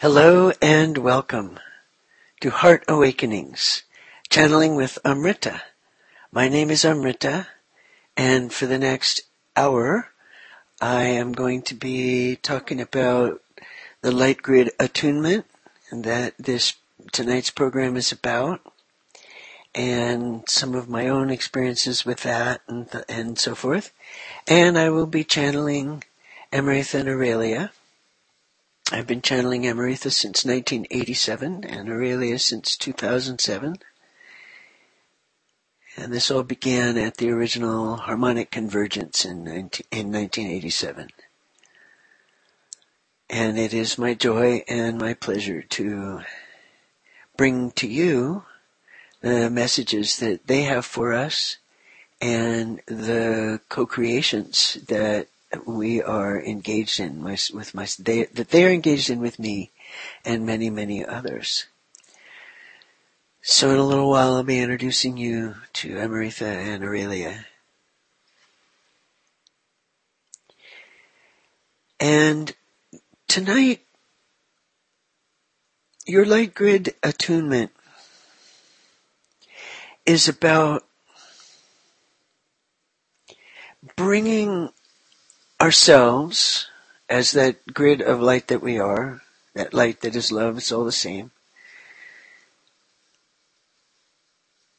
Hello and welcome to Heart Awakenings, channeling with Amrita. My name is Amrita, and for the next hour, I am going to be talking about the light grid attunement and that this tonight's program is about, and some of my own experiences with that and, and so forth. And I will be channeling Emeritha and Aurelia I've been channeling Amartha since 1987 and Aurelia since 2007. And this all began at the original harmonic convergence in, 19, in 1987. And it is my joy and my pleasure to bring to you the messages that they have for us and the co-creations that we are engaged in my, with my they, that they are engaged in with me and many many others. So in a little while I'll be introducing you to Amartha and Aurelia. And tonight your light grid attunement is about bringing ourselves as that grid of light that we are, that light that is love, it's all the same,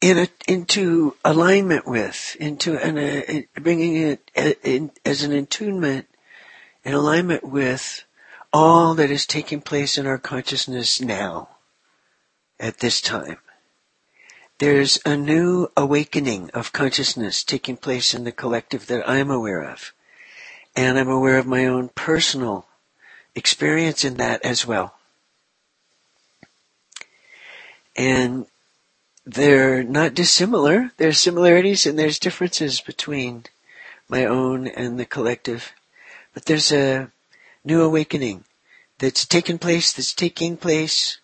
in a, into alignment with, into an, bringing it in, as an attunement, in alignment with all that is taking place in our consciousness now, at this time. There's a new awakening of consciousness taking place in the collective that I'm aware of. And I'm aware of my own personal experience in that as well. And they're not dissimilar. There's similarities and there's differences between my own and the collective. But there's a new awakening that's taken place, that's taking place,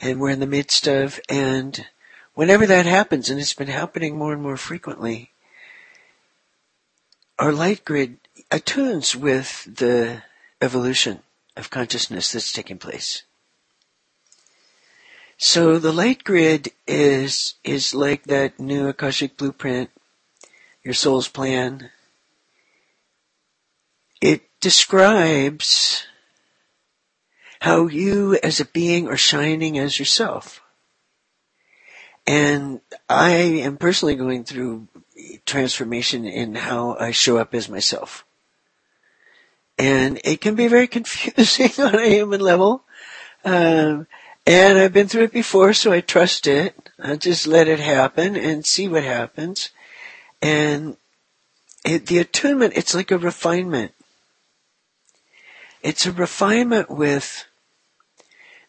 and we're in the midst of, and whenever that happens, and it's been happening more and more frequently, our light grid attunes with the evolution of consciousness that's taking place. So the light grid is, is like that new Akashic blueprint, your soul's plan. It describes how you as a being are shining as yourself. And I am personally going through transformation in how I show up as myself. And it can be very confusing on a human level. Um, and I've been through it before, so I trust it. I just let it happen and see what happens. And it, the attunement, it's like a refinement. It's a refinement with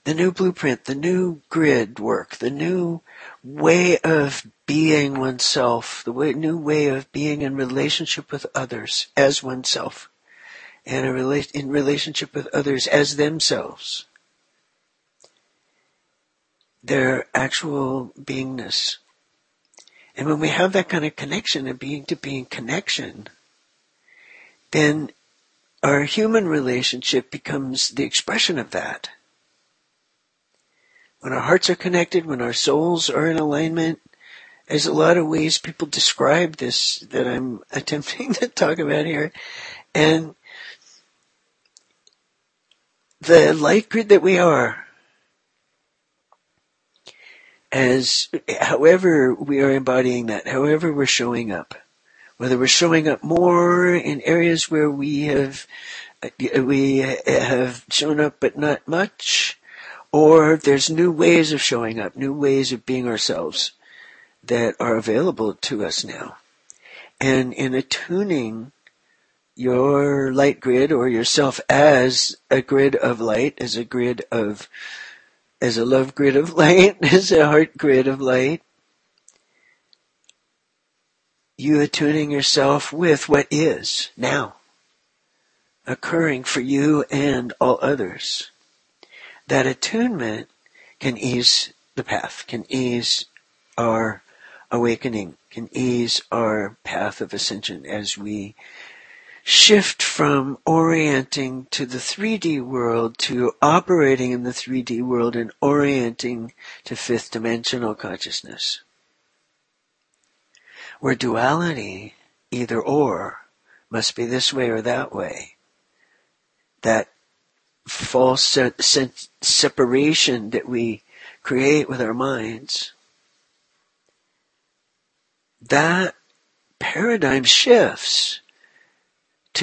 the new blueprint, the new grid work, the new way of being oneself, the way, new way of being in relationship with others as oneself, and rela- in relationship with others as themselves. Their actual beingness. And when we have that kind of connection, a being to being connection, then our human relationship becomes the expression of that when our hearts are connected, when our souls are in alignment, there's a lot of ways people describe this that I'm attempting to talk about here. And the light grid that we are, as however we are embodying that, however we're showing up, whether we're showing up more in areas where we have we have shown up but not much, or there's new ways of showing up, new ways of being ourselves that are available to us now. And in attuning your light grid or yourself as a grid of light, as a grid of, as a love grid of light, as a heart grid of light, you attuning yourself with what is now occurring for you and all others. That attunement can ease the path, can ease our awakening, can ease our path of ascension as we shift from orienting to the 3D world to operating in the 3D world and orienting to fifth dimensional consciousness. Where duality, either or, must be this way or that way. That false se- separation that we create with our minds, that paradigm shifts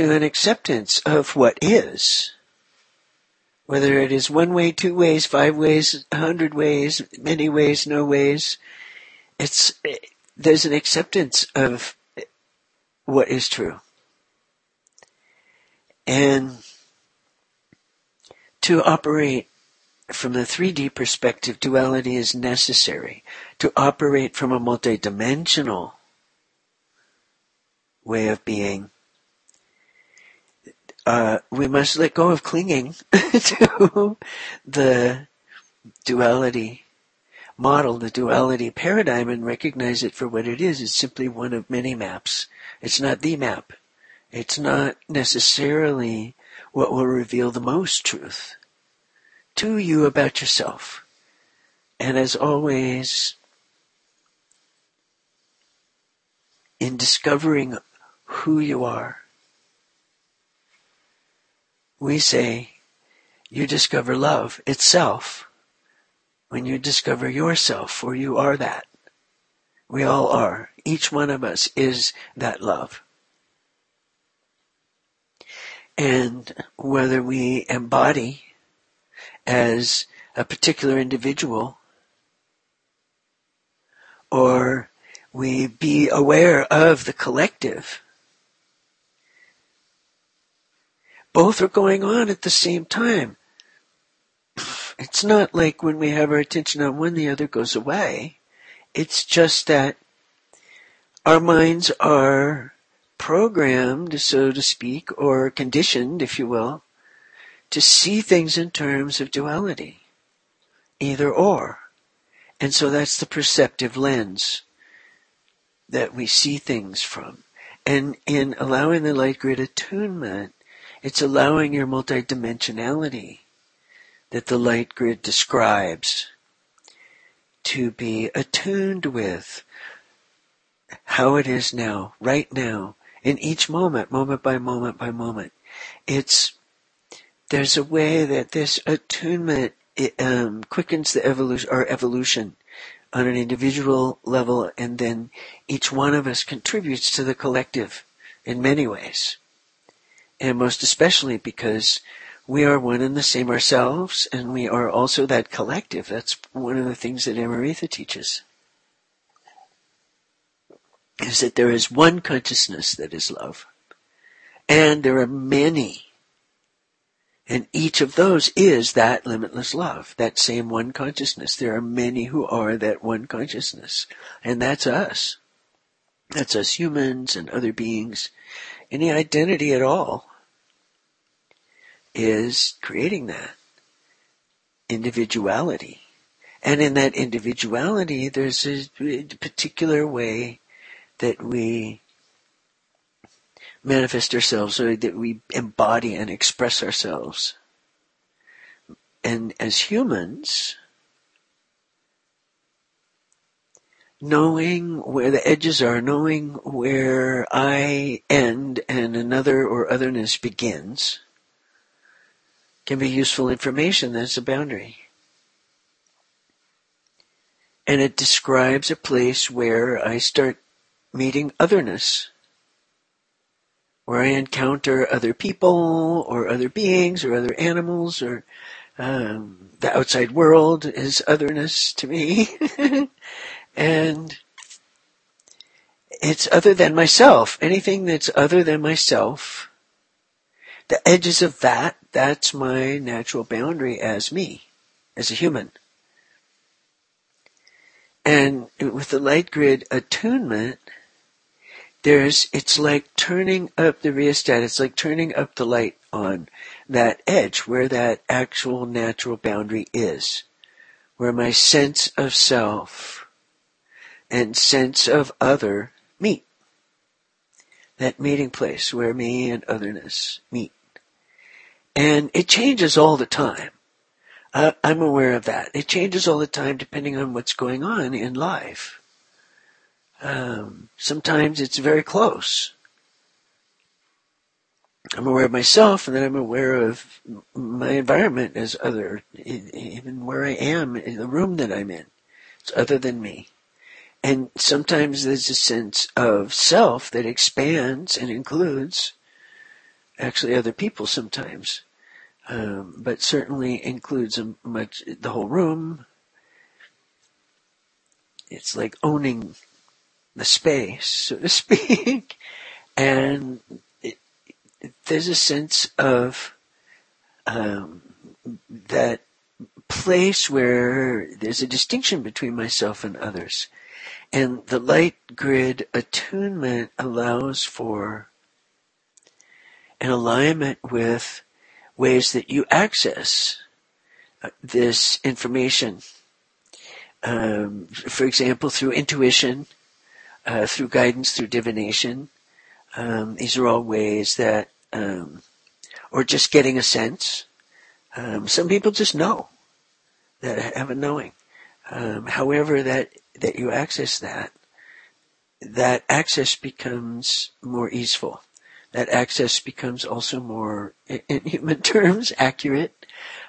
to an acceptance of what is. Whether it is one way, two ways, five ways, a hundred ways, many ways, no ways, it's, there's an acceptance of what is true. And to operate from the 3D perspective, duality is necessary. To operate from a multidimensional way of being, uh, we must let go of clinging to the duality model, the duality paradigm, and recognize it for what it is. It's simply one of many maps. It's not the map. It's not necessarily what will reveal the most truth to you about yourself. And as always, in discovering who you are, we say you discover love itself when you discover yourself, for you are that. We all are. Each one of us is that love. And whether we embody as a particular individual or we be aware of the collective, both are going on at the same time. It's not like when we have our attention on one, the other goes away. It's just that our minds are programmed, so to speak, or conditioned, if you will, to see things in terms of duality. Either or. And so that's the perceptive lens that we see things from. And in allowing the light grid attunement, it's allowing your multidimensionality that the light grid describes to be attuned with how it is now, right now, in each moment, moment by moment by moment. It's, there's a way that this attunement it, um, quickens the evolution, our evolution on an individual level, and then each one of us contributes to the collective in many ways. And most especially because we are one and the same ourselves, and we are also that collective. That's one of the things that Amaritha teaches is that there is one consciousness that is love. And there are many. And each of those is that limitless love, that same one consciousness. There are many who are that one consciousness. And that's us. That's us humans and other beings. Any identity at all is creating that individuality. And in that individuality, there's a particular way that we manifest ourselves or that we embody and express ourselves. And as humans, knowing where the edges are, knowing where I end and another or otherness begins, can be useful information that's a boundary. And it describes a place where I start meeting otherness, where I encounter other people or other beings or other animals or um, the outside world is otherness to me. and it's other than myself. Anything that's other than myself, the edges of that, that's my natural boundary as me, as a human. And with the light grid attunement, there's, it's like turning up the rheostat, it's like turning up the light on that edge where that actual natural boundary is, where my sense of self and sense of other meet. that meeting place where me and otherness meet. And it changes all the time. Uh, I'm aware of that. It changes all the time depending on what's going on in life. Um, sometimes it's very close. I'm aware of myself, and then I'm aware of my environment as other, even where I am, in the room that I'm in. It's other than me. And sometimes there's a sense of self that expands and includes actually other people sometimes um, but certainly includes much the whole room. It's like owning the space, so to speak, and it, it, there's a sense of um, that place where there's a distinction between myself and others. And the light grid attunement allows for an alignment with ways that you access uh, this information. Um, for example, through intuition, uh, through guidance, through divination. Um, these are all ways that, um, or just getting a sense. Um, some people just know that have a knowing. Um, however, that that you access that, that access becomes more easeful that access becomes also more, in human terms, accurate.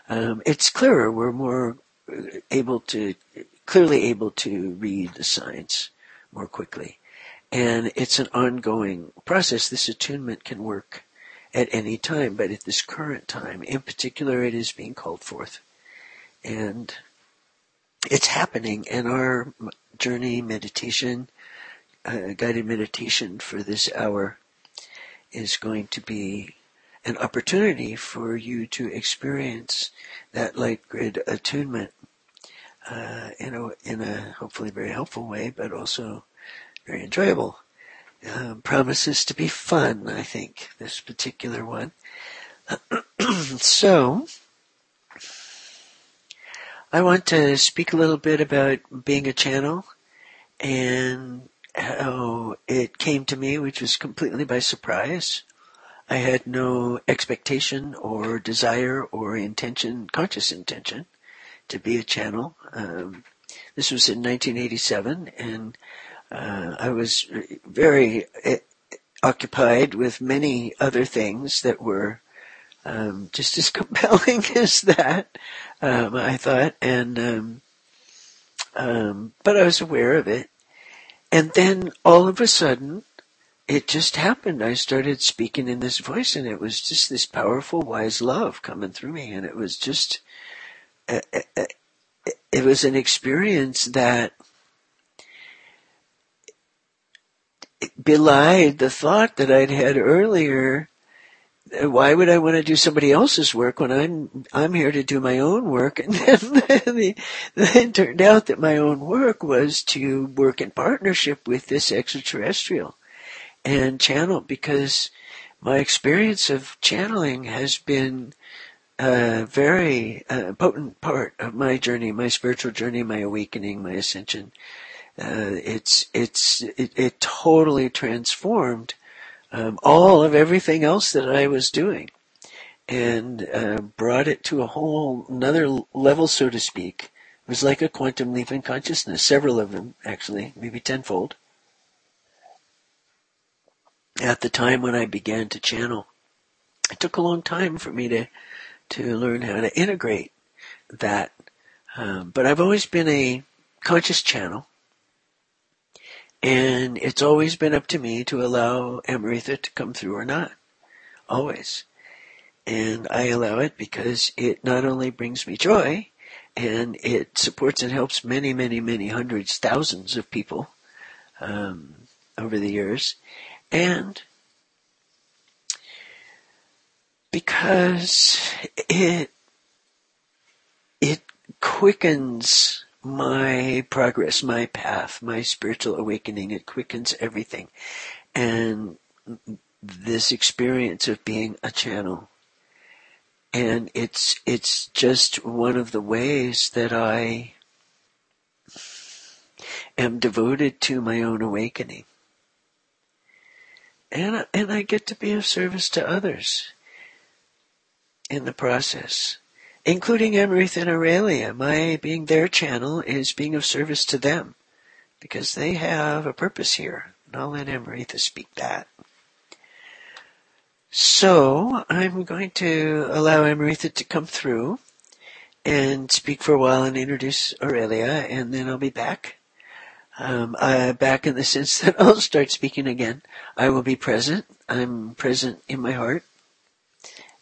Um, it's clearer. We're more able to, clearly able to read the signs more quickly. And it's an ongoing process. This attunement can work at any time, but at this current time, in particular, it is being called forth. And it's happening in our journey meditation, uh, guided meditation for this hour is going to be an opportunity for you to experience that light grid attunement uh, in a in a hopefully very helpful way, but also very enjoyable. Um, promises to be fun, I think, this particular one. so, I want to speak a little bit about being a channel and how it came to me, which was completely by surprise. I had no expectation or desire or intention, conscious intention, to be a channel. Um, this was in 1987, and uh, I was very uh, occupied with many other things that were um, just as compelling as that. Um, I thought, and um, um, but I was aware of it, and then all of a sudden, it just happened. I started speaking in this voice and it was just this powerful, wise love coming through me. And it was just, uh, uh, uh, it was an experience that belied the thought that I'd had earlier why would I want to do somebody else's work when I'm I'm here to do my own work? And then, the, it turned out that my own work was to work in partnership with this extraterrestrial and channel because my experience of channeling has been a very uh, potent part of my journey, my spiritual journey, my awakening, my ascension. Uh, it's it's it, it totally transformed um, all of everything else that I was doing and uh, brought it to a whole another level, so to speak. It was like a quantum leap in consciousness, several of them actually, maybe tenfold. At the time when I began to channel, it took a long time for me to to learn how to integrate that. Um, but I've always been a conscious channel, and it's always been up to me to allow Amritha to come through or not. Always. And I allow it because it not only brings me joy, and it supports and helps many, many, many hundreds, thousands of people um, over the years, and because it it quickens my progress, my path, my spiritual awakening. It quickens everything. And this experience of being a channel. And it's, it's just one of the ways that I am devoted to my own awakening. and, and I get to be of service to others in the process, including Emerith and Aurelia. My being their channel is being of service to them because they have a purpose here. And I'll let Emerith speak that. So I'm going to allow Emeritha to come through and speak for a while and introduce Aurelia, and then I'll be back. Um, back in the sense that I'll start speaking again. I will be present. I'm present in my heart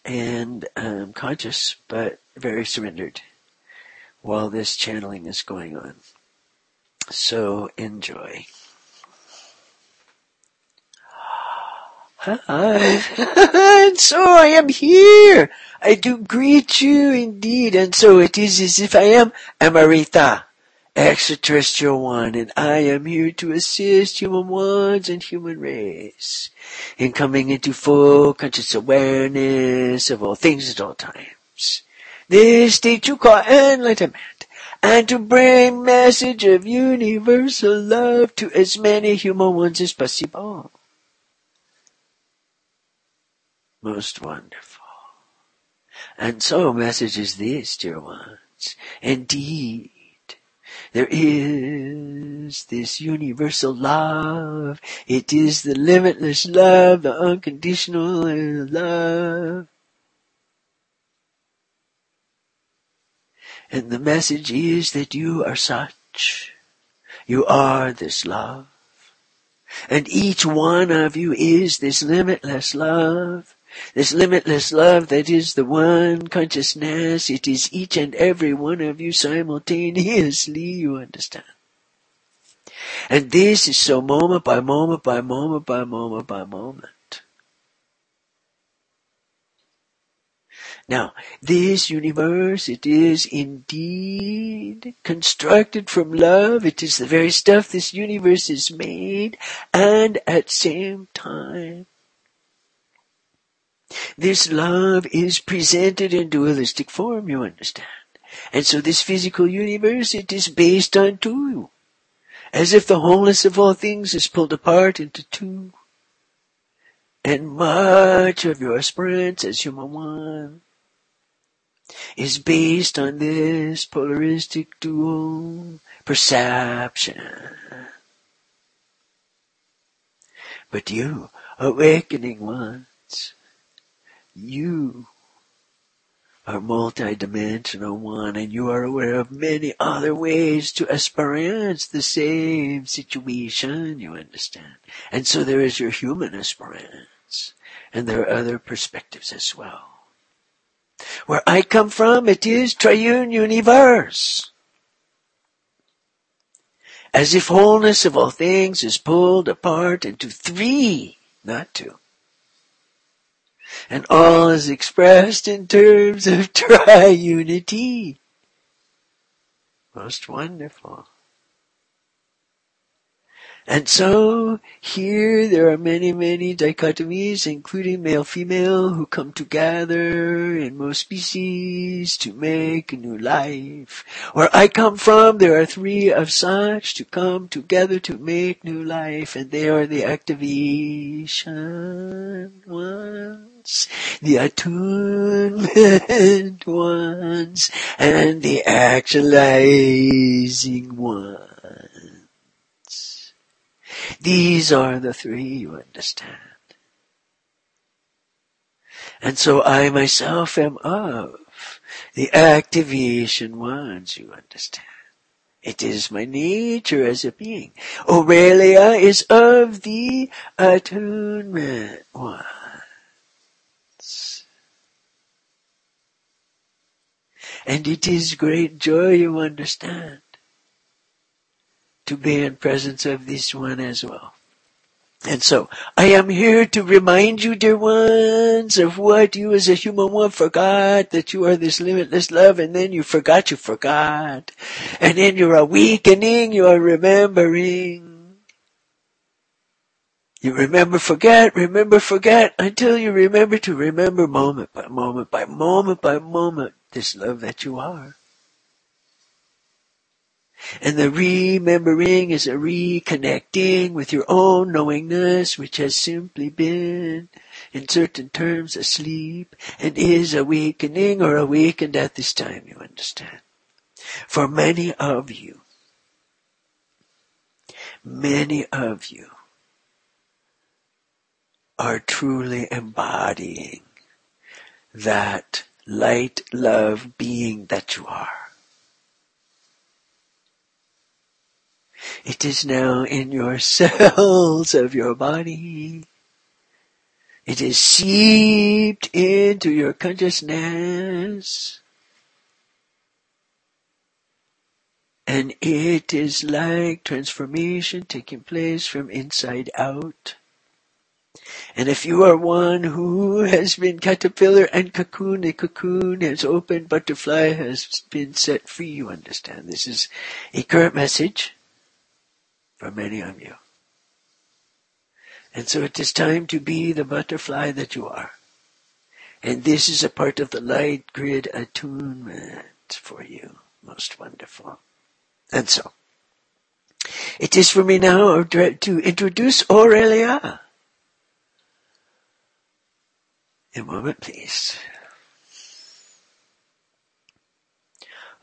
and um, conscious, but very surrendered while this channeling is going on. So enjoy. Hi. and so I am here. I do greet you indeed. And so it is as if I am Amrita, extraterrestrial one, and I am here to assist human ones and human race in coming into full conscious awareness of all things at all times. This state you call enlightenment, and to bring message of universal love to as many human ones as possible. Most wonderful. And so message is this, dear ones. Indeed, there is this universal love. It is the limitless love, the unconditional love. And the message is that you are such. You are this love. And each one of you is this limitless love. This limitless love that is the one consciousness, it is each and every one of you simultaneously, you understand. And this is so moment by moment by moment by moment by moment. Now, this universe, it is indeed constructed from love. It is the very stuff this universe is made. And at same time, this love is presented in dualistic form, you understand. And so this physical universe, it is based on two. As if the wholeness of all things is pulled apart into two. And much of your experience as human one is based on this polaristic dual perception. But you, awakening ones, you are multidimensional one and you are aware of many other ways to experience the same situation, you understand. And so there is your human experience and there are other perspectives as well. Where I come from, it is triune universe. As if wholeness of all things is pulled apart into three, not two and all is expressed in terms of triunity. Most wonderful. And so here there are many, many dichotomies, including male, female, who come together in most species to make a new life. Where I come from, there are three of such to come together to make new life, and they are the activation the attunement ones, and the actualizing ones. These are the three you understand. And so I myself am of the activation ones you understand. It is my nature as a being. Aurelia is of the attunement ones. And it is great joy you understand to be in presence of this one as well. And so, I am here to remind you, dear ones, of what you as a human one forgot, that you are this limitless love, and then you forgot you forgot. And in your awakening, you are remembering. You remember, forget, remember, forget, until you remember to remember moment by moment by moment by moment, this love that you are. And the remembering is a reconnecting with your own knowingness, which has simply been, in certain terms, asleep, and is awakening or awakened at this time, you understand. For many of you, many of you are truly embodying that light, love being that you are. It is now in your cells of your body. It is seeped into your consciousness. And it is like transformation taking place from inside out. And if you are one who has been caterpillar and cocoon, a cocoon has opened, butterfly has been set free, you understand. This is a current message for many of you. And so it is time to be the butterfly that you are. And this is a part of the light grid attunement for you. Most wonderful. And so, it is for me now to introduce Aurelia. A moment, please.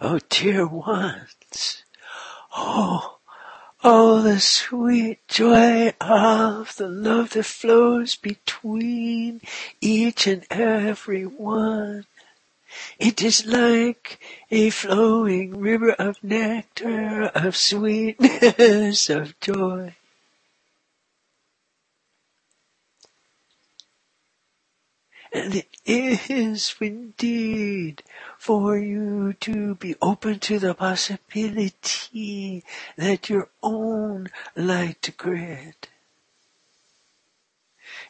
Oh, dear ones. Oh, oh, the sweet joy of the love that flows between each and every one. It is like a flowing river of nectar, of sweetness, of joy. And it is indeed for you to be open to the possibility that your own light grid,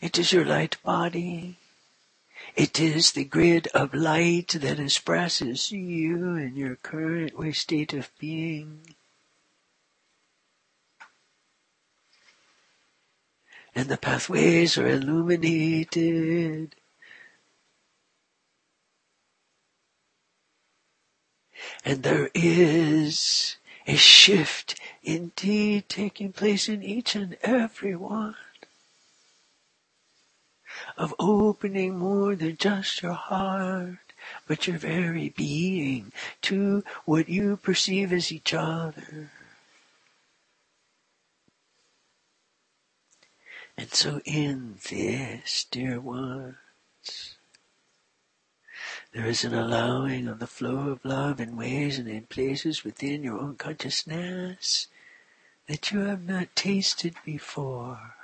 it is your light body, it is the grid of light that expresses you in your current state of being. And the pathways are illuminated. And there is a shift indeed taking place in each and every one of opening more than just your heart, but your very being to what you perceive as each other. And so in this, dear ones, there is an allowing of the flow of love in ways and in places within your own consciousness that you have not tasted before.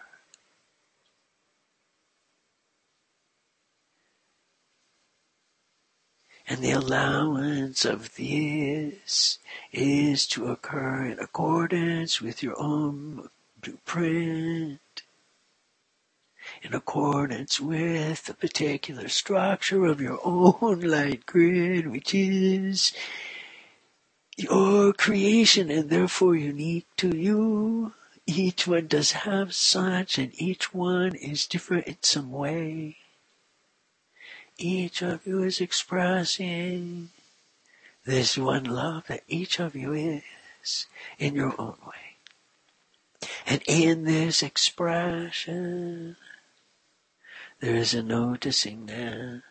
And the allowance of this is to occur in accordance with your own blueprint, in accordance with the particular structure of your own light grid, which is your creation and therefore unique to you. Each one does have such and each one is different in some way. Each of you is expressing this one love that each of you is in your own way. And in this expression, there is a noticingness,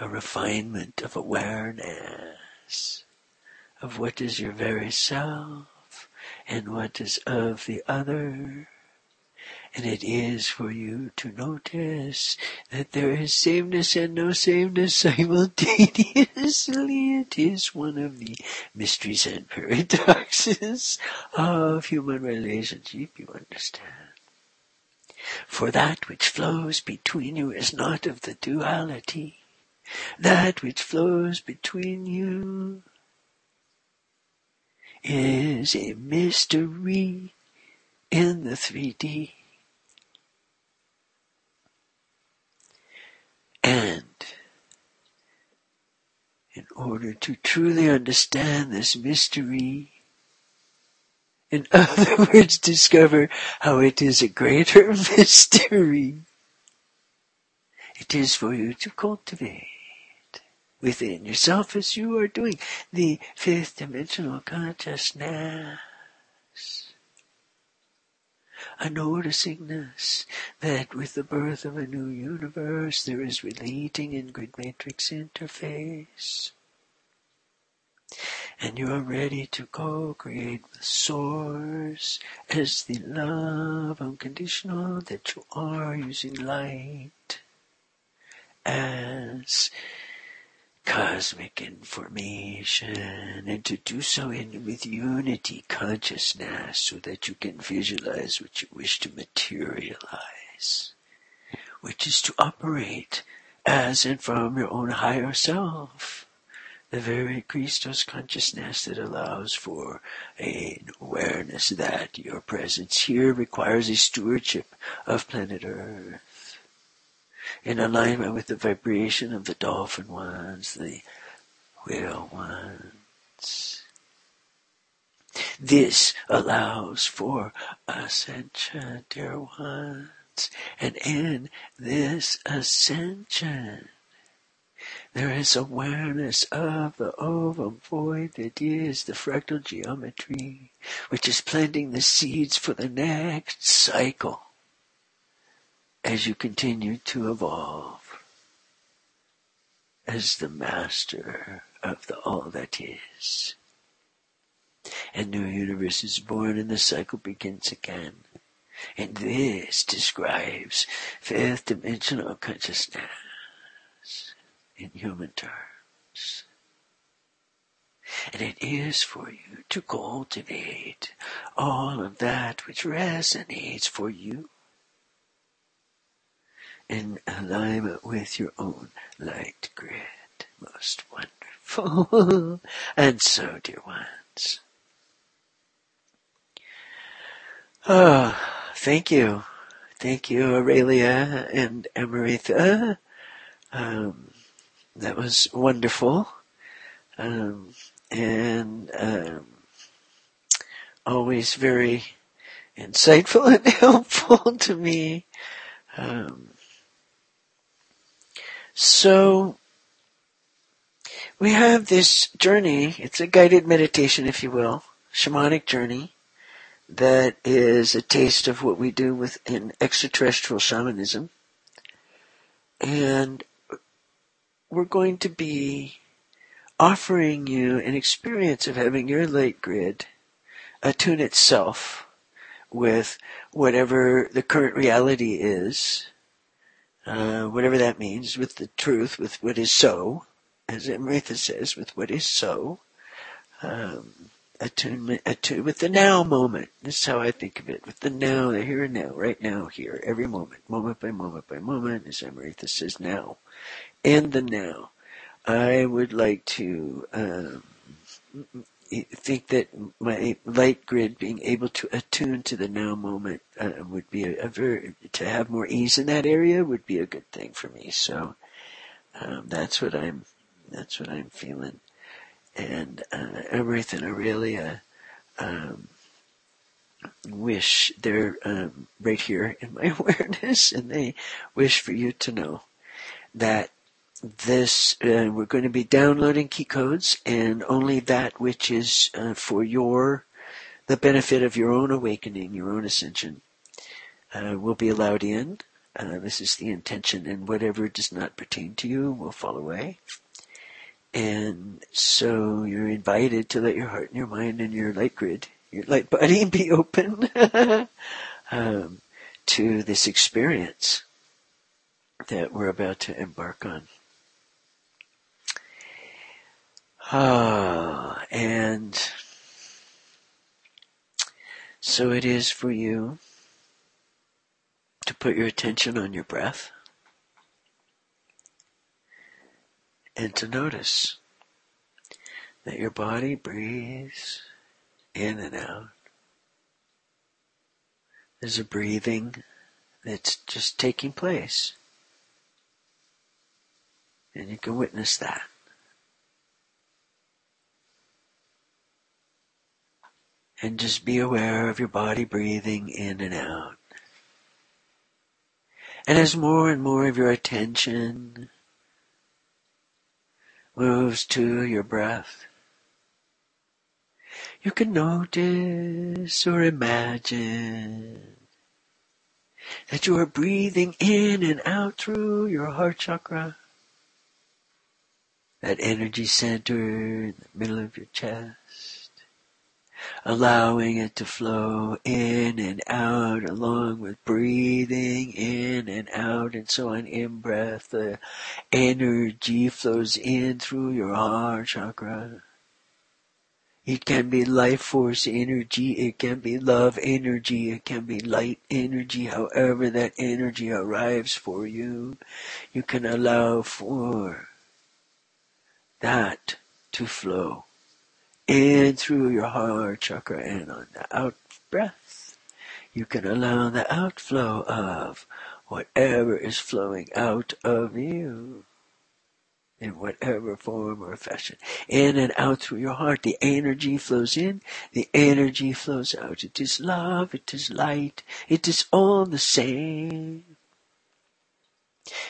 a refinement of awareness of what is your very self and what is of the other and it is for you to notice that there is sameness and no sameness simultaneously. It is one of the mysteries and paradoxes of human relationship, you understand. For that which flows between you is not of the duality. That which flows between you is a mystery in the 3D. And in order to truly understand this mystery, in other words, discover how it is a greater mystery, it is for you to cultivate within yourself as you are doing the fifth dimensional consciousness. A noticingness that with the birth of a new universe there is relating in grid matrix interface. And you are ready to co-create with Source as the love unconditional that you are using light as cosmic information and to do so in with unity consciousness so that you can visualize what you wish to materialize, which is to operate as and from your own higher self. The very Christos consciousness that allows for an awareness that your presence here requires a stewardship of planet Earth in alignment with the vibration of the dolphin ones, the whale ones. This allows for ascension, dear ones, and in this ascension, there is awareness of the ovum void that is the fractal geometry, which is planting the seeds for the next cycle as you continue to evolve as the master of the all that is. A new universe is born and the cycle begins again. And this describes fifth dimensional consciousness in human terms. And it is for you to cultivate all of that which resonates for you in alignment with your own light grid. Most wonderful. and so, dear ones. Ah, oh, thank you. Thank you, Aurelia and Amaritha. Um, that was wonderful. Um, and um, always very insightful and helpful to me. Um, so, we have this journey, it's a guided meditation, if you will, shamanic journey, that is a taste of what we do within extraterrestrial shamanism. And we're going to be offering you an experience of having your light grid attune itself with whatever the current reality is uh, whatever that means, with the truth, with what is so, as Amrita says, with what is so. Um, attunement, attune with the now moment. This is how I think of it. With the now, the here and now, right now, here, every moment, moment by moment by moment, as Amrita says now. And the now. I would like to um, think that my light grid being able to attune to the now moment uh, would be a, a, very to have more ease in that area would be a good thing for me. So um, that's what I'm that's what I'm feeling, and uh, everything Aurelia um, wish they're um, right here in my awareness, and they wish for you to know that this uh, we're going to be downloading key codes and only that which is uh, for your the benefit of your own awakening your own ascension uh, will be allowed in. Uh, this is the intention and whatever does not pertain to you will fall away. And so you're invited to let your heart and your mind and your light grid your light body be open um, to this experience that we're about to embark on Ah, and so it is for you to put your attention on your breath and to notice that your body breathes in and out. There's a breathing that's just taking place. And you can witness that. And just be aware of your body breathing in and out. And as more and more of your attention moves to your breath. You can notice or imagine that you are breathing in and out through your heart chakra. That energy center in the middle of your chest. Allowing it to flow in and out along with breathing in and out and so on in breath. The energy flows in through your heart chakra it can be life force energy, it can be love energy, it can be light energy, however that energy arrives for you. You can allow for that to flow in through your heart chakra and on the out breath. You can allow the outflow of whatever is flowing out of you in whatever form or fashion. In and out through your heart, the energy flows in, the energy flows out. It is love, it is light, it is all the same.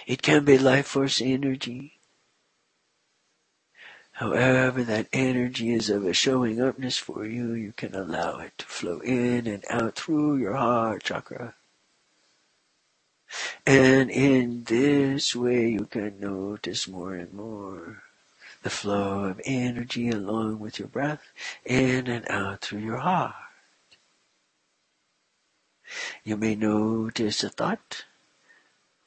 It can be life force energy. However, that energy is of a showing upness for you, you can allow it to flow in and out through your heart chakra. And in this way you can notice more and more the flow of energy along with your breath in and out through your heart. You may notice a thought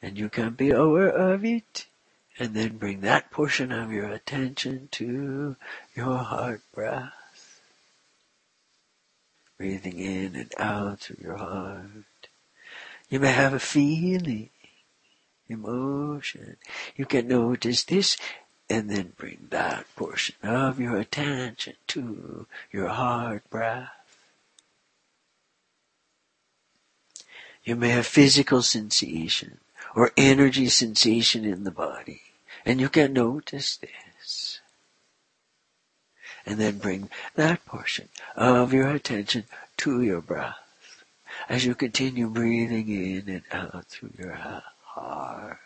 and you can be aware of it and then bring that portion of your attention to your heart breath. Breathing in and out through your heart. You may have a feeling, emotion. You can notice this and then bring that portion of your attention to your heart breath. You may have physical sensation or energy sensation in the body, and you can notice this. And then bring that portion of your attention to your breath as you continue breathing in and out through your heart.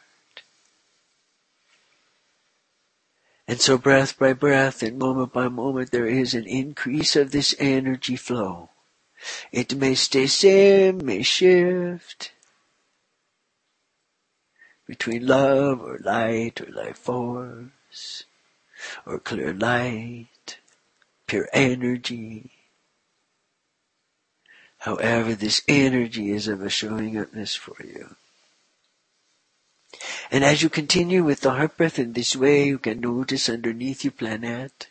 And so breath by breath and moment by moment there is an increase of this energy flow. It may stay same, may shift between love or light or life force or clear light, pure energy, However, this energy is of a showing upness for you. And as you continue with the heart breath in this way, you can notice underneath you planet,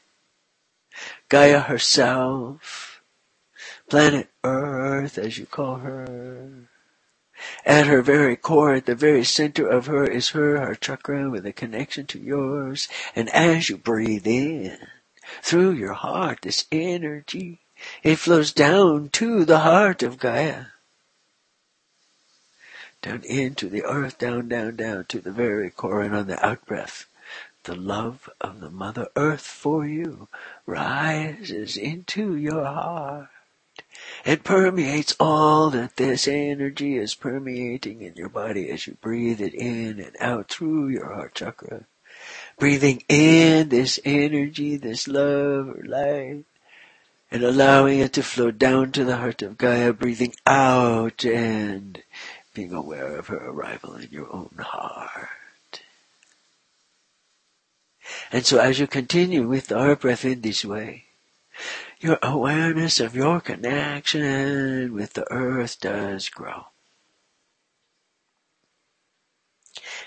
Gaia herself, planet Earth as you call her. At her very core, at the very center of her is her heart chakra with a connection to yours. And as you breathe in through your heart, this energy it flows down to the heart of Gaia. Down into the earth, down, down, down to the very core and on the out breath. The love of the Mother Earth for you rises into your heart and permeates all that this energy is permeating in your body as you breathe it in and out through your heart chakra. Breathing in this energy, this love or light, and allowing it to flow down to the heart of Gaia, breathing out and being aware of her arrival in your own heart. And so as you continue with the heart breath in this way, your awareness of your connection with the earth does grow.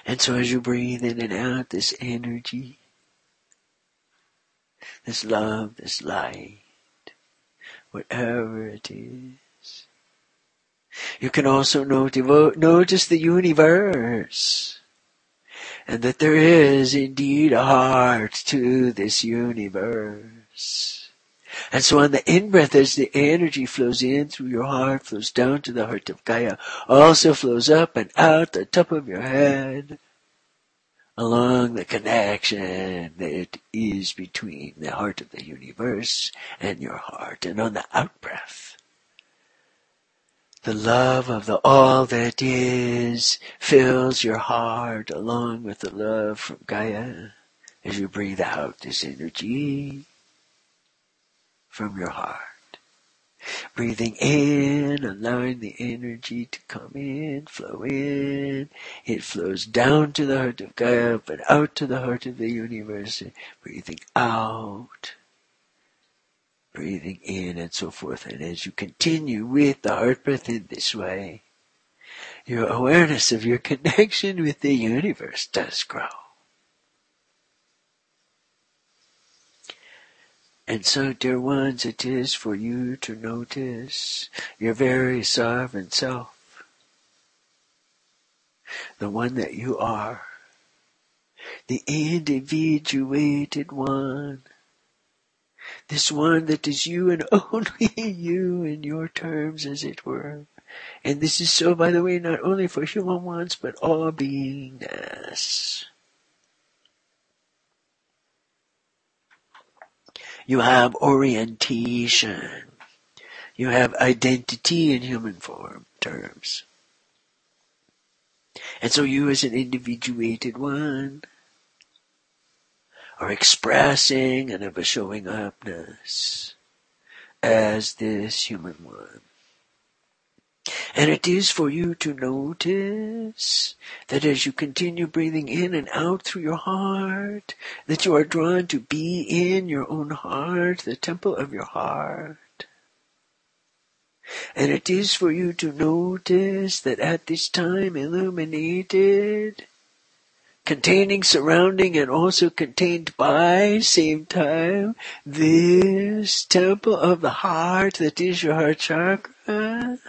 And so as you breathe in and out this energy, this love, this light, whatever it is. You can also notice the universe and that there is indeed a heart to this universe. And so on the in-breath, as the energy flows in through your heart, flows down to the heart of Gaia, also flows up and out the top of your head, along the connection that is between the heart of the universe and your heart. And on the out-breath, the love of the all that is fills your heart along with the love from Gaia as you breathe out this energy from your heart. Breathing in, allowing the energy to come in, flow in. It flows down to the heart of Gaia, but out to the heart of the universe. Breathing out, breathing in, and so forth. And as you continue with the heart breath in this way, your awareness of your connection with the universe does grow. And so, dear ones, it is for you to notice your very sovereign self, the one that you are, the individuated one, this one that is you and only you in your terms, as it were. And this is so, by the way, not only for human ones, but all beingness. You have orientation. You have identity in human form terms. And so you as an individuated one are expressing and a showing upness as this human one. And it is for you to notice that as you continue breathing in and out through your heart, that you are drawn to be in your own heart, the temple of your heart. And it is for you to notice that at this time illuminated, containing, surrounding, and also contained by, same time, this temple of the heart that is your heart chakra,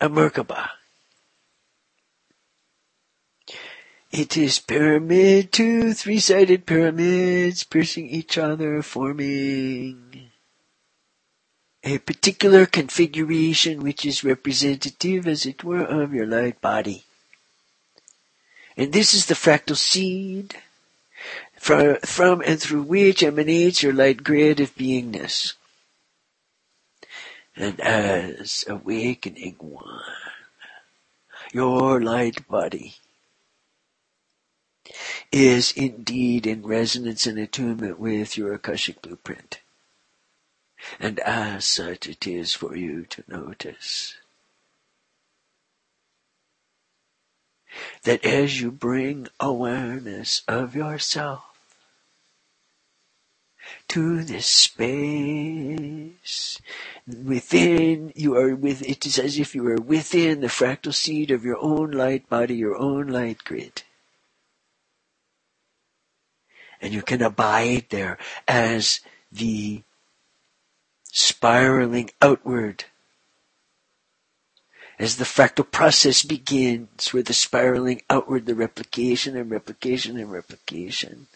a. It is pyramid, two three-sided pyramids piercing each other, forming a particular configuration which is representative, as it were, of your light body. And this is the fractal seed from and through which emanates your light grid of beingness and as awakening one, your light body is indeed in resonance and attunement with your Akashic blueprint. And as such it is for you to notice that as you bring awareness of yourself to this space. Within, you are with, it is as if you are within the fractal seed of your own light body, your own light grid. And you can abide there as the spiraling outward as the fractal process begins, where the spiraling outward, the replication and replication and replication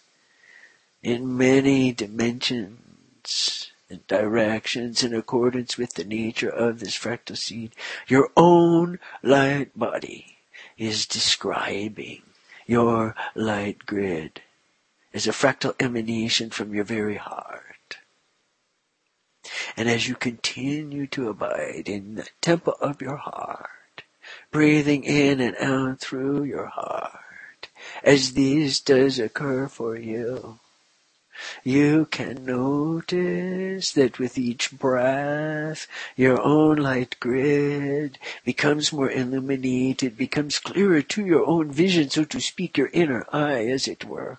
in many dimensions and directions in accordance with the nature of this fractal seed. Your own light body is describing your light grid as a fractal emanation from your very heart. And as you continue to abide in the temple of your heart, breathing in and out through your heart, as this does occur for you, you can notice that with each breath, your own light grid becomes more illuminated, becomes clearer to your own vision, so to speak, your inner eye, as it were.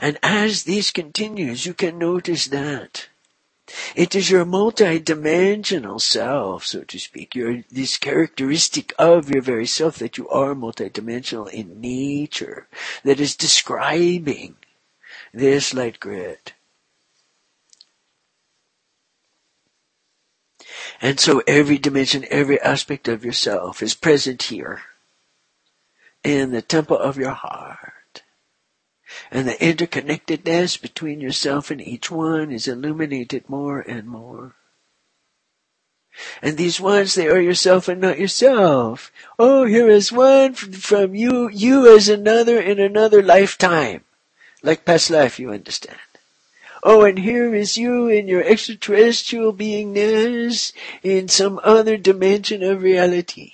And as this continues, you can notice that it is your multidimensional self, so to speak, your, this characteristic of your very self that you are multidimensional in nature that is describing this light grid. And so every dimension, every aspect of yourself is present here in the temple of your heart and the interconnectedness between yourself and each one is illuminated more and more. And these ones, they are yourself and not yourself. Oh, here is one from you, you as another in another lifetime. Like past life, you understand. Oh, and here is you in your extraterrestrial beingness in some other dimension of reality.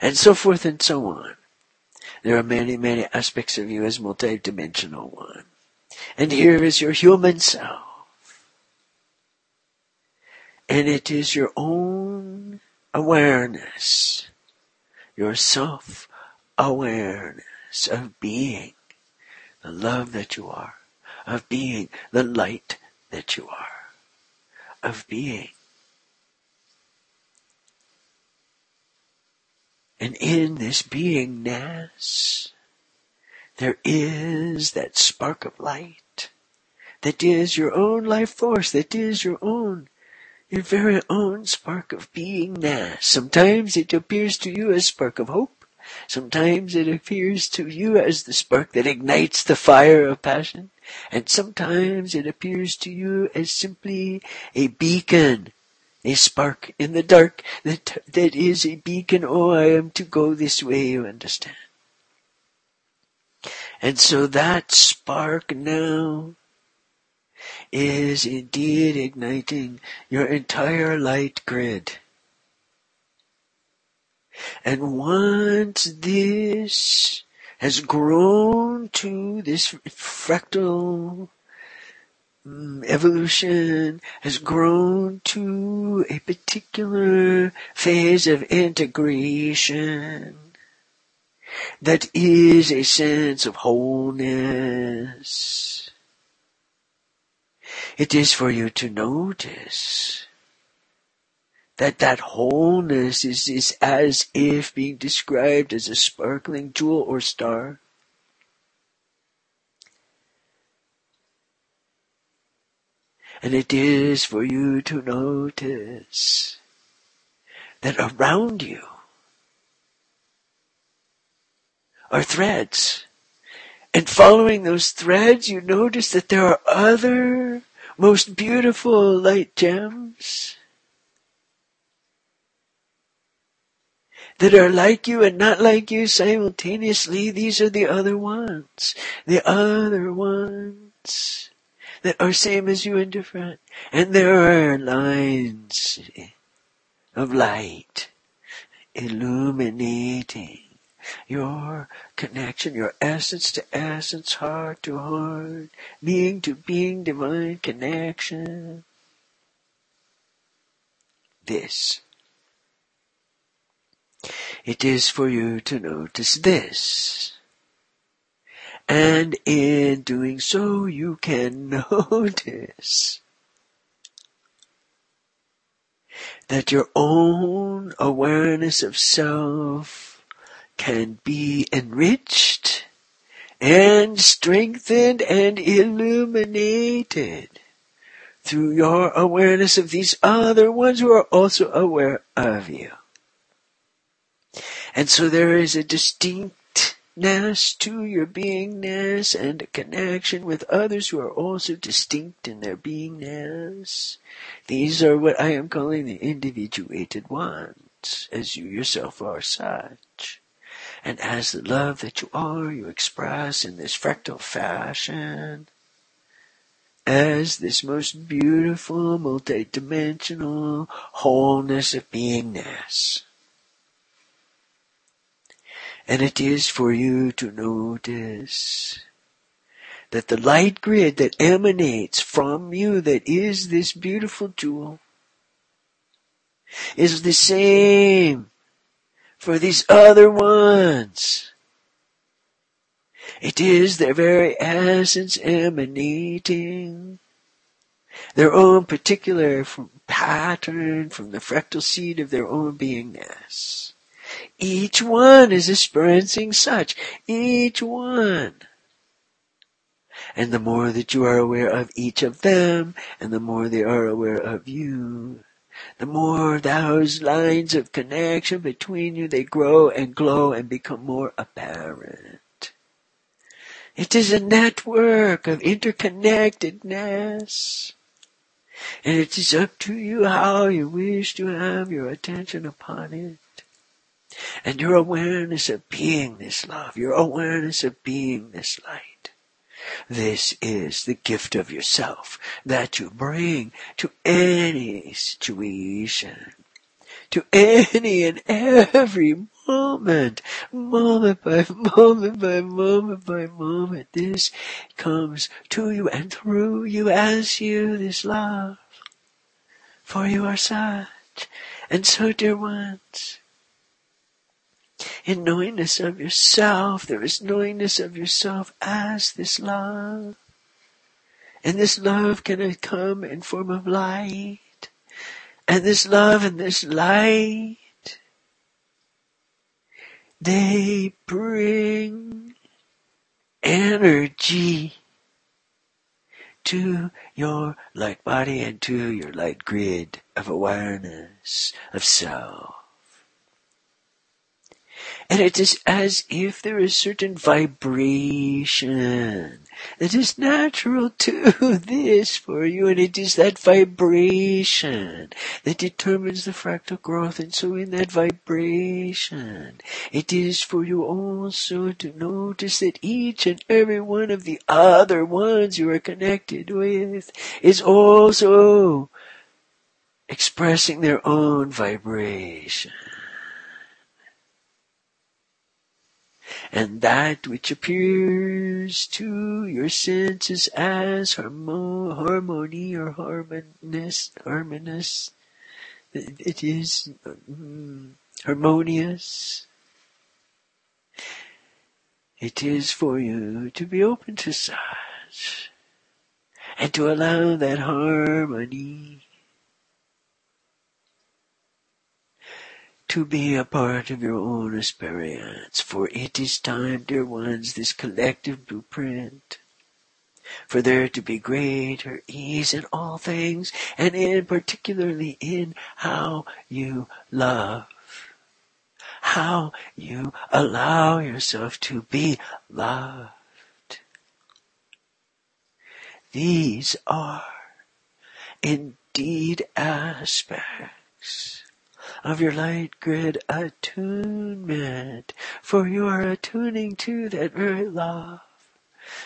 and so forth and so on. There are many, many aspects of you as multidimensional one. And here is your human self. And it is your own awareness, your self awareness of being the love that you are, of being the light that you are, of being. And in this beingness, there is that spark of light that is your own life force, that is your own, your very own spark of beingness. Sometimes it appears to you as spark of hope. Sometimes it appears to you as the spark that ignites the fire of passion. And sometimes it appears to you as simply a beacon, a spark in the dark that, that is a beacon. Oh, I am to go this way, you understand. And so that spark now is indeed igniting your entire light grid. And once this has grown to this fractal Mm, evolution, has grown to a particular phase of integration, that is a sense of wholeness. It is for you to notice that that wholeness is, is as if being described as a sparkling jewel or star. And it is for you to notice that around you are threads. And following those threads, you notice that there are other most beautiful light gems that are like you and not like you simultaneously. These are the other ones. The other ones that are same as you and different. And there are lines of light illuminating your connection, your essence to essence, heart to heart, being to being, divine connection. This. It is for you to notice this. And in doing so, you can notice that your own awareness of self can be enriched and strengthened and illuminated through your awareness of these other ones who are also aware of you. And so there is a distinctness to your beingness and a connection with others who are also distinct in their beingness. These are what I am calling the individuated ones, as you yourself are such. And as the love that you are, you express in this fractal fashion as this most beautiful, multidimensional wholeness of beingness. And it is for you to notice that the light grid that emanates from you that is this beautiful jewel is the same for these other ones. It is their very essence emanating their own particular pattern from the fractal seed of their own beingness. Each one is experiencing such. Each one. And the more that you are aware of each of them, and the more they are aware of you, the more those lines of connection between you, they grow and glow and become more apparent. It is a network of interconnectedness. And it is up to you how you wish to have your attention upon it. And your awareness of being this love, your awareness of being this light. This is the gift of yourself that you bring to any situation, to any and every moment, moment by moment by moment by moment, this comes to you and through you as you, this love. For you are such, and so dear ones, in knowingness of yourself, there is knowingness of yourself as this love. And this love can come in form of light. And this love and this light, they bring energy to your light body and to your light grid of awareness of self. And it is as if there is certain vibration that is natural to this for you, and it is that vibration that determines the fractal growth. And so in that vibration, it is for you also to notice that each and every one of the other ones you are connected with is also expressing their own vibration. And that which appears to your senses as harmo- harmony or harmonious, harmonious, it is mm, harmonious. It is for you to be open to such and to allow that harmony to be a part of your own experience, for it is time, dear ones, this collective blueprint, for there to be greater ease in all things, and in particularly in how you love. How you allow yourself to be loved. These are indeed aspects of your light grid attunement, for you are attuning to that very love,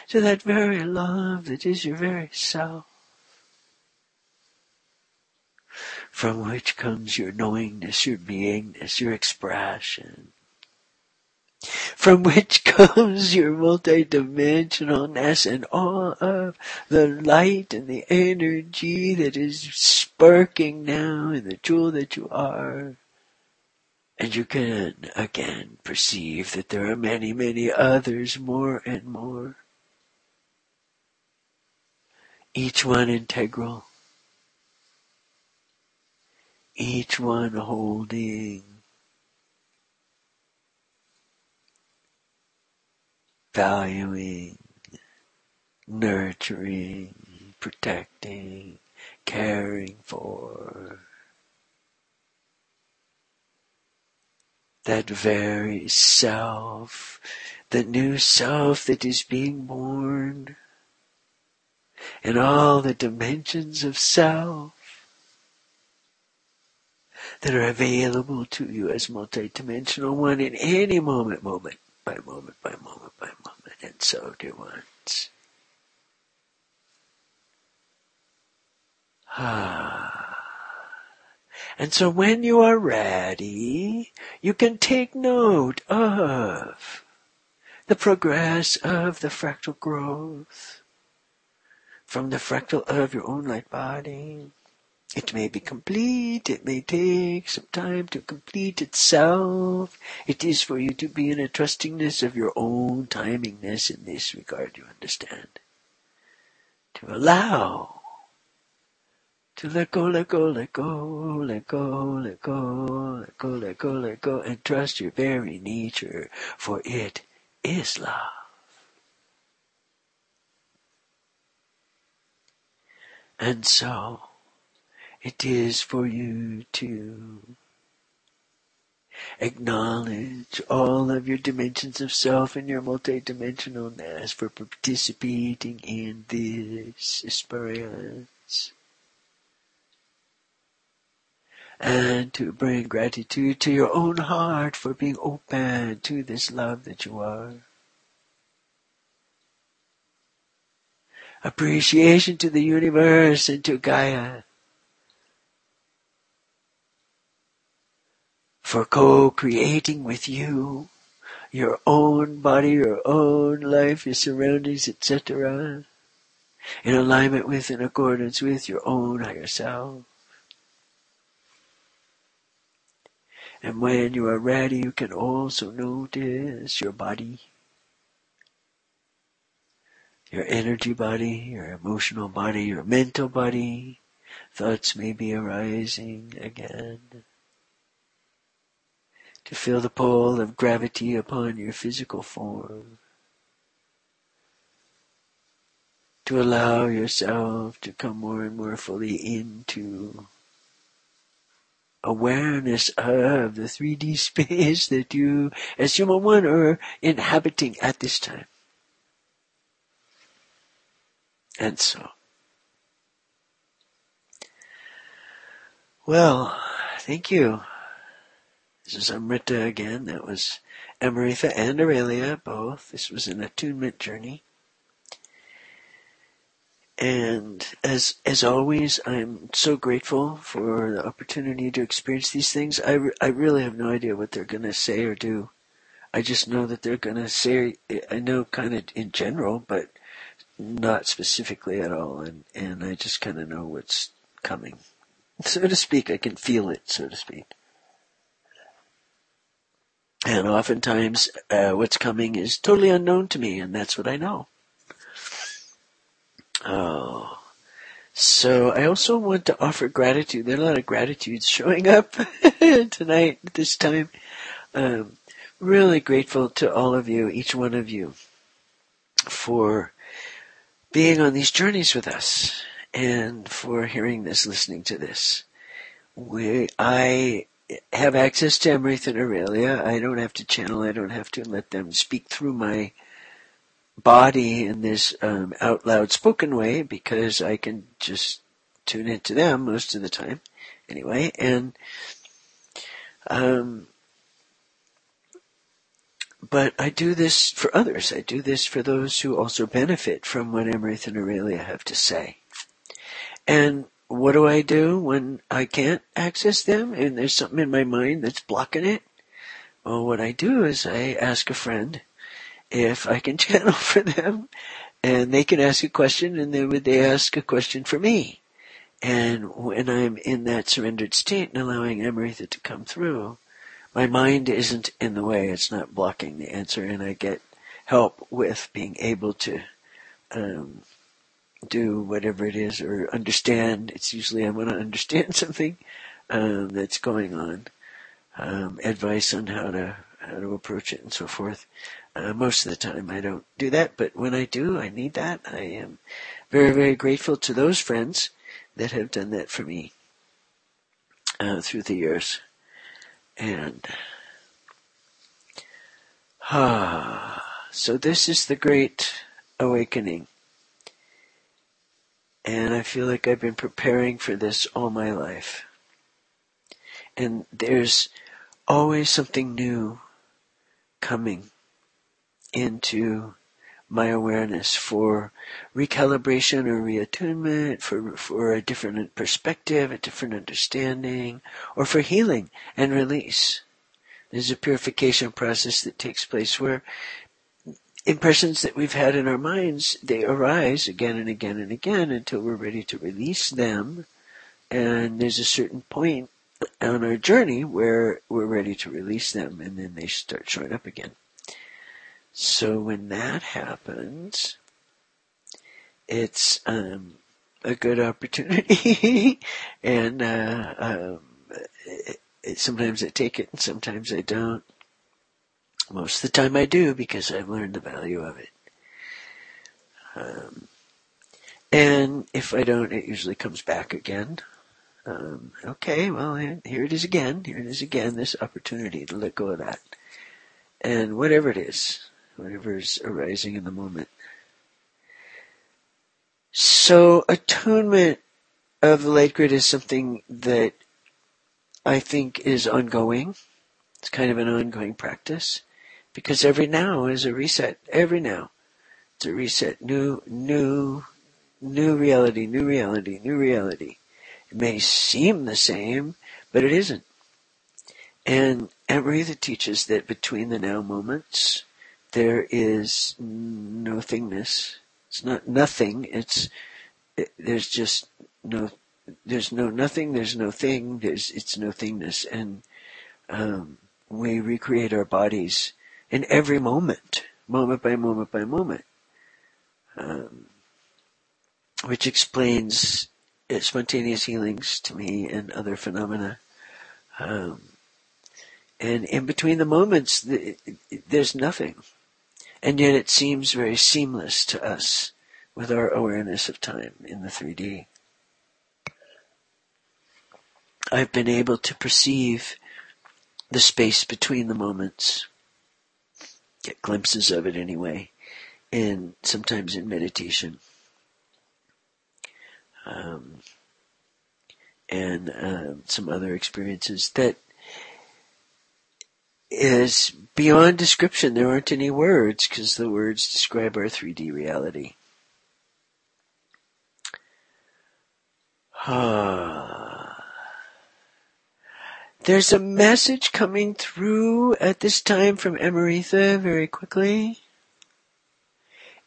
to that very love that is your very self, from which comes your knowingness, your beingness, your expression, from which comes your multidimensionalness and all of the light and the energy that is sparking now in the jewel that you are. And you can again perceive that there are many, many others more and more. Each one integral. Each one holding valuing, nurturing, protecting, caring for. That very self, the new self that is being born, and all the dimensions of self that are available to you as multidimensional one in any moment, moment by moment by moment by moment, and so, dear ones. And so when you are ready, you can take note of the progress of the fractal growth from the fractal of your own light body it may be complete, it may take some time to complete itself. It is for you to be in a trustingness of your own timingness in this regard, you understand. To allow, to let go, let go, let go, let go, let go, let go, let go, let go, and trust your very nature, for it is love. And so, it is for you to acknowledge all of your dimensions of self and your multidimensionalness for participating in this experience. And to bring gratitude to your own heart for being open to this love that you are. Appreciation to the universe and to Gaia for co-creating with you your own body, your own life, your surroundings, etc. In alignment with, in accordance with your own higher self. And when you are ready, you can also notice your body, your energy body, your emotional body, your mental body. Thoughts may be arising again to feel the pull of gravity upon your physical form. To allow yourself to come more and more fully into awareness of the 3D space that you, as human one, are inhabiting at this time. And so, well, thank you. This is Amrita again. That was Amritha and Aurelia, both. This was an attunement journey. And as as always, I'm so grateful for the opportunity to experience these things. I, re- I really have no idea what they're going to say or do. I just know that they're going to say. I know kind of in general, but not specifically at all. And and I just kind of know what's coming, so to speak. I can feel it, so to speak. And oftentimes, uh, what's coming is totally unknown to me, and that's what I know. Oh. So I also want to offer gratitude. There are a lot of gratitudes showing up tonight at this time. Um, really grateful to all of you, each one of you, for being on these journeys with us and for hearing this, listening to this. We, I have access to Amrith and Aurelia. I don't have to channel. I don't have to let them speak through my body in this um, out loud spoken way because I can just tune into them most of the time, anyway. And um, but I do this for others. I do this for those who also benefit from what Amrith and Aurelia have to say. And what do I do when I can't access them and there's something in my mind that's blocking it? Well, what I do is I ask a friend if I can channel for them and they can ask a question and then would they ask a question for me. And when I'm in that surrendered state and allowing Amrita to come through, my mind isn't in the way. It's not blocking the answer and I get help with being able to um, do whatever it is or understand. It's usually I want to understand something um, that's going on. Um, advice on how to how to approach it and so forth. Uh, most of the time I don't do that, but when I do, I need that. I am very, very grateful to those friends that have done that for me uh, through the years. And ah, so this is the great awakening. And I feel like I've been preparing for this all my life. And there's always something new coming into my awareness for recalibration or reattunement, for, for a different perspective, a different understanding, or for healing and release. There's a purification process that takes place where impressions that we've had in our minds, they arise again and again and again until we're ready to release them. And there's a certain point on our journey where we're ready to release them and then they start showing up again. So when that happens, it's um, a good opportunity, and uh, um, it, it, sometimes I take it and sometimes I don't. Most of the time I do because I've learned the value of it. Um, and if I don't, it usually comes back again. Um, okay, well, here it is again. Here it is again, this opportunity to let go of that. And whatever it is, whatever is arising in the moment. So attunement of the light grid is something that I think is ongoing. It's kind of an ongoing practice because every now is a reset. Every now, it's a reset. New, new, new reality, new reality, new reality. It may seem the same, but it isn't. And Amrita teaches that between the now moments, there is nothingness. It's not nothing. It's it, there's just no there's no nothing. There's no thing. There's it's nothingness, and um, we recreate our bodies in every moment, moment by moment by moment, um, which explains spontaneous healings to me and other phenomena. Um, and in between the moments, there's nothing. And yet it seems very seamless to us with our awareness of time in the 3D. I've been able to perceive the space between the moments, get glimpses of it anyway, and sometimes in meditation. Um, and um, some other experiences that is beyond description. There aren't any words because the words describe our 3D reality. There's a message coming through at this time from Amrita very quickly.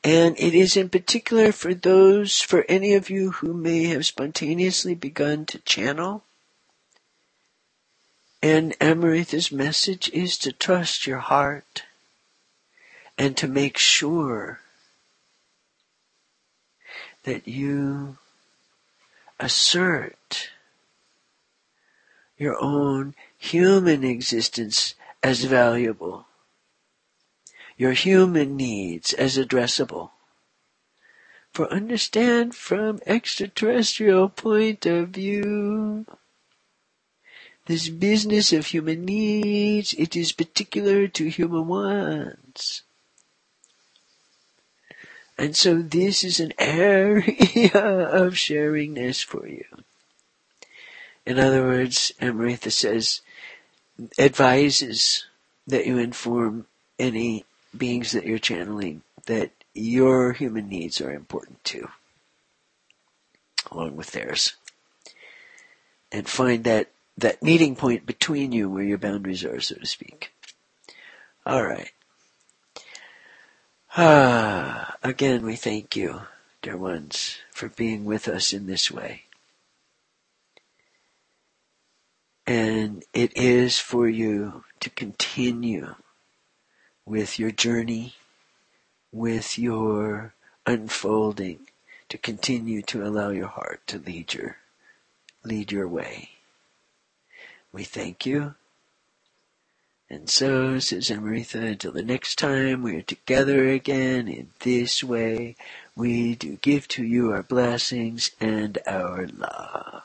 And it is in particular for those, for any of you who may have spontaneously begun to channel and Amrita's message is to trust your heart and to make sure that you assert your own human existence as valuable, your human needs as addressable. For understand from extraterrestrial point of view, this business of human needs, it is particular to human wants. And so this is an area of sharingness for you. In other words, Amrita says, advises that you inform any beings that you're channeling that your human needs are important too, along with theirs. And find that that meeting point between you where your boundaries are, so to speak. All right. Ah, again, we thank you, dear ones, for being with us in this way. And it is for you to continue with your journey, with your unfolding, to continue to allow your heart to lead your, lead your way. We thank you. And so, says Amrita, until the next time we are together again in this way, we do give to you our blessings and our love.